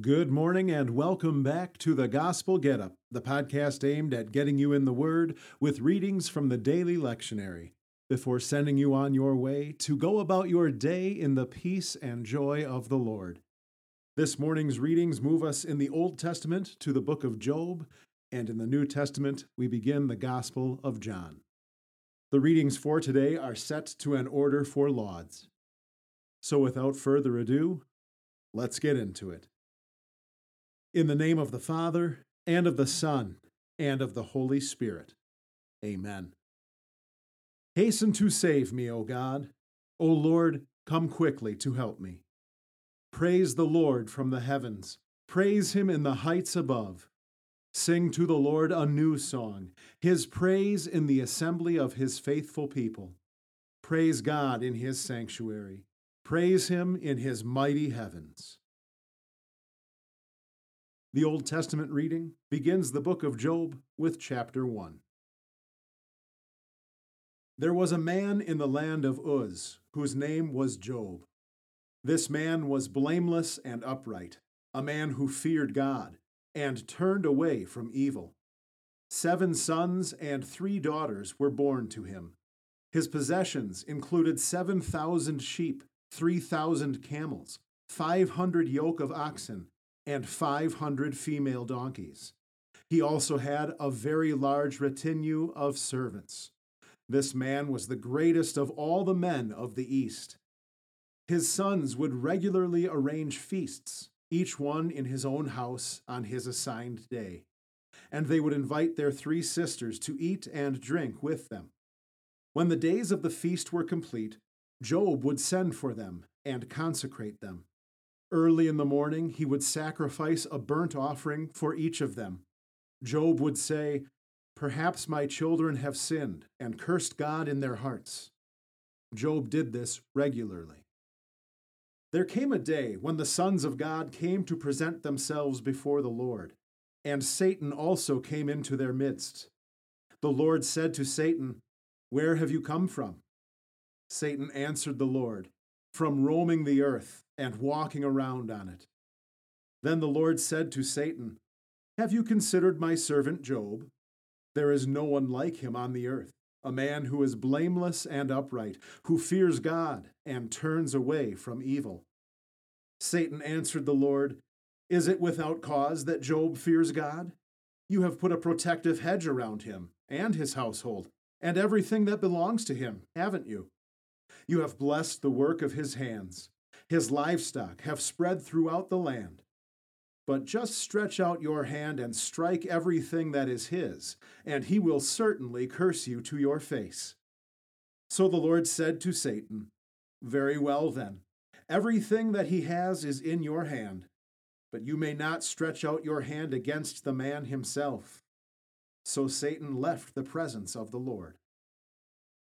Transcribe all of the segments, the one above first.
Good morning and welcome back to the Gospel Get Up, the podcast aimed at getting you in the Word with readings from the daily lectionary before sending you on your way to go about your day in the peace and joy of the Lord. This morning's readings move us in the Old Testament to the book of Job, and in the New Testament we begin the Gospel of John. The readings for today are set to an order for lauds. So without further ado, let's get into it. In the name of the Father, and of the Son, and of the Holy Spirit. Amen. Hasten to save me, O God. O Lord, come quickly to help me. Praise the Lord from the heavens. Praise him in the heights above. Sing to the Lord a new song, his praise in the assembly of his faithful people. Praise God in his sanctuary. Praise him in his mighty heavens. The Old Testament reading begins the book of Job with chapter 1. There was a man in the land of Uz whose name was Job. This man was blameless and upright, a man who feared God and turned away from evil. Seven sons and three daughters were born to him. His possessions included 7,000 sheep, 3,000 camels, 500 yoke of oxen, and 500 female donkeys. He also had a very large retinue of servants. This man was the greatest of all the men of the East. His sons would regularly arrange feasts, each one in his own house on his assigned day, and they would invite their three sisters to eat and drink with them. When the days of the feast were complete, Job would send for them and consecrate them. Early in the morning, he would sacrifice a burnt offering for each of them. Job would say, Perhaps my children have sinned and cursed God in their hearts. Job did this regularly. There came a day when the sons of God came to present themselves before the Lord, and Satan also came into their midst. The Lord said to Satan, Where have you come from? Satan answered the Lord, From roaming the earth and walking around on it. Then the Lord said to Satan, Have you considered my servant Job? There is no one like him on the earth, a man who is blameless and upright, who fears God and turns away from evil. Satan answered the Lord, Is it without cause that Job fears God? You have put a protective hedge around him and his household and everything that belongs to him, haven't you? You have blessed the work of his hands. His livestock have spread throughout the land. But just stretch out your hand and strike everything that is his, and he will certainly curse you to your face. So the Lord said to Satan, Very well then, everything that he has is in your hand, but you may not stretch out your hand against the man himself. So Satan left the presence of the Lord.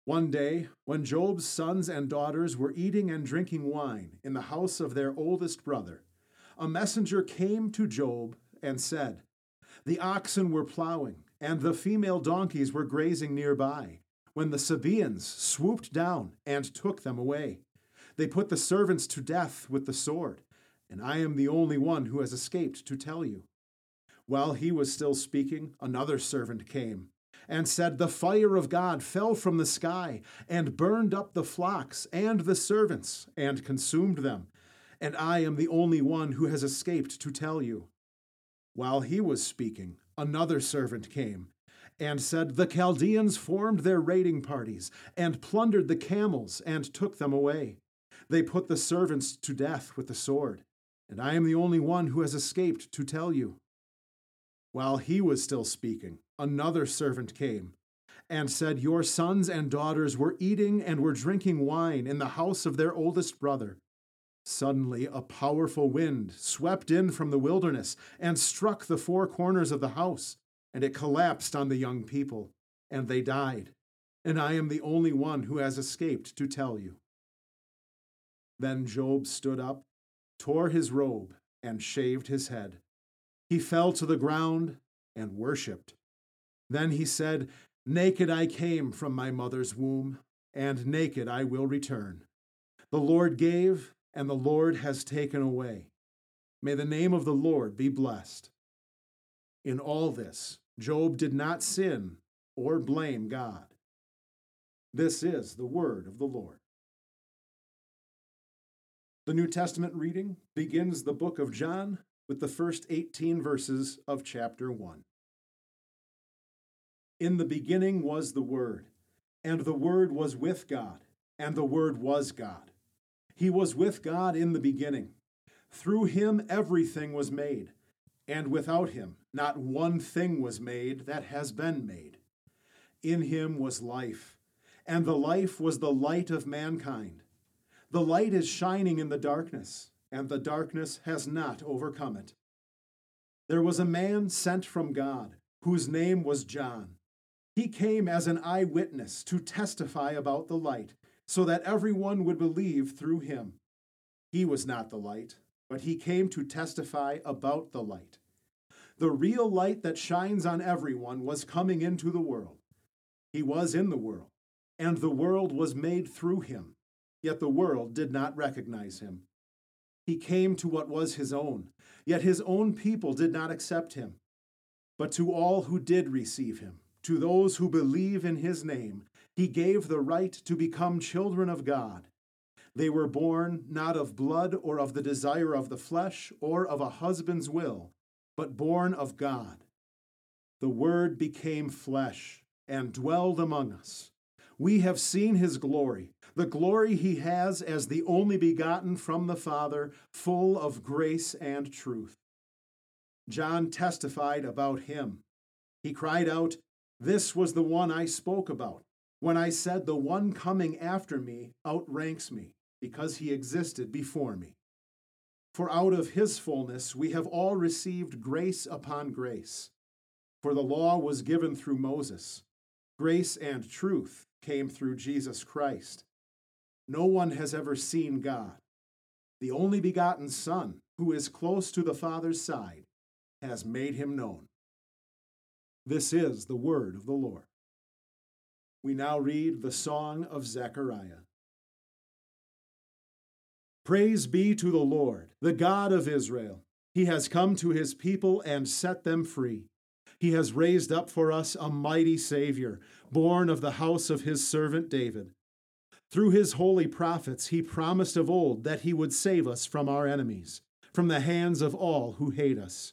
One day, when Job's sons and daughters were eating and drinking wine in the house of their oldest brother, a messenger came to Job and said, The oxen were plowing, and the female donkeys were grazing nearby, when the Sabaeans swooped down and took them away. They put the servants to death with the sword, and I am the only one who has escaped to tell you. While he was still speaking, another servant came and said, The fire of God fell from the sky and burned up the flocks and the servants and consumed them. And I am the only one who has escaped to tell you. While he was speaking, another servant came and said, The Chaldeans formed their raiding parties and plundered the camels and took them away. They put the servants to death with the sword, and I am the only one who has escaped to tell you. While he was still speaking, another servant came and said, Your sons and daughters were eating and were drinking wine in the house of their oldest brother. Suddenly, a powerful wind swept in from the wilderness and struck the four corners of the house, and it collapsed on the young people, and they died. And I am the only one who has escaped to tell you. Then Job stood up, tore his robe, and shaved his head. He fell to the ground and worshipped. Then he said, Naked I came from my mother's womb, and naked I will return. The Lord gave, and the Lord has taken away. May the name of the Lord be blessed. In all this, Job did not sin or blame God. This is the word of the Lord. The New Testament reading begins the book of John with the first 18 verses of chapter 1. In the beginning was the Word, and the Word was with God, and the Word was God. He was with God in the beginning. Through him everything was made, and without him not one thing was made that has been made. In him was life, and the life was the light of mankind. The light is shining in the darkness, and the darkness has not overcome it. There was a man sent from God, whose name was John. He came as an eyewitness to testify about the light, so that everyone would believe through him. He was not the light, but he came to testify about the light. The real light that shines on everyone was coming into the world. He was in the world, and the world was made through him yet the world did not recognize him. He came to what was his own, yet his own people did not accept him. But to all who did receive him, to those who believe in his name, he gave the right to become children of God. They were born not of blood or of the desire of the flesh or of a husband's will, but born of God. The Word became flesh and dwelled among us. We have seen his glory the glory he has as the only begotten from the Father, full of grace and truth. John testified about him. He cried out, This was the one I spoke about, when I said, The one coming after me outranks me, because he existed before me. For out of his fullness we have all received grace upon grace. For the law was given through Moses, grace and truth came through Jesus Christ. No one has ever seen God. The only begotten Son, who is close to the Father's side, has made him known. This is the word of the Lord. We now read the Song of Zechariah. Praise be to the Lord, the God of Israel. He has come to his people and set them free. He has raised up for us a mighty Savior, born of the house of his servant David. Through his holy prophets, he promised of old that he would save us from our enemies, from the hands of all who hate us.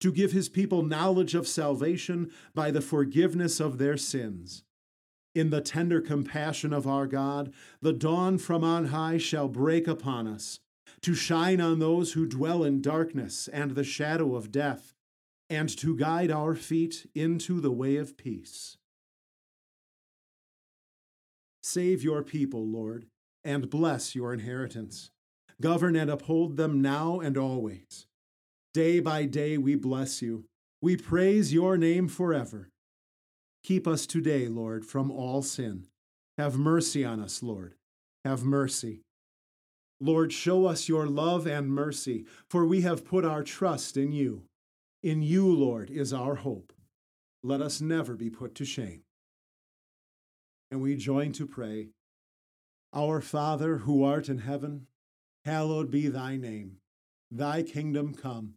to give his people knowledge of salvation by the forgiveness of their sins. In the tender compassion of our God, the dawn from on high shall break upon us, to shine on those who dwell in darkness and the shadow of death, and to guide our feet into the way of peace. Save your people, Lord, and bless your inheritance. Govern and uphold them now and always. Day by day we bless you. We praise your name forever. Keep us today, Lord, from all sin. Have mercy on us, Lord. Have mercy. Lord, show us your love and mercy, for we have put our trust in you. In you, Lord, is our hope. Let us never be put to shame and we join to pray. Our Father, who art in heaven, hallowed be thy name. Thy kingdom come.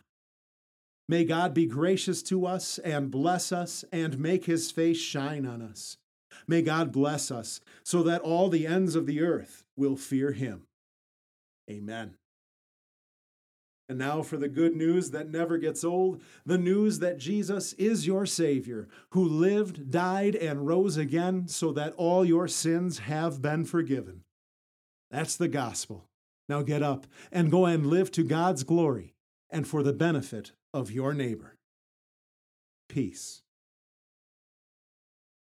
May God be gracious to us and bless us and make his face shine on us. May God bless us so that all the ends of the earth will fear him. Amen. And now for the good news that never gets old the news that Jesus is your Savior, who lived, died, and rose again so that all your sins have been forgiven. That's the gospel. Now get up and go and live to God's glory and for the benefit of your neighbor. Peace.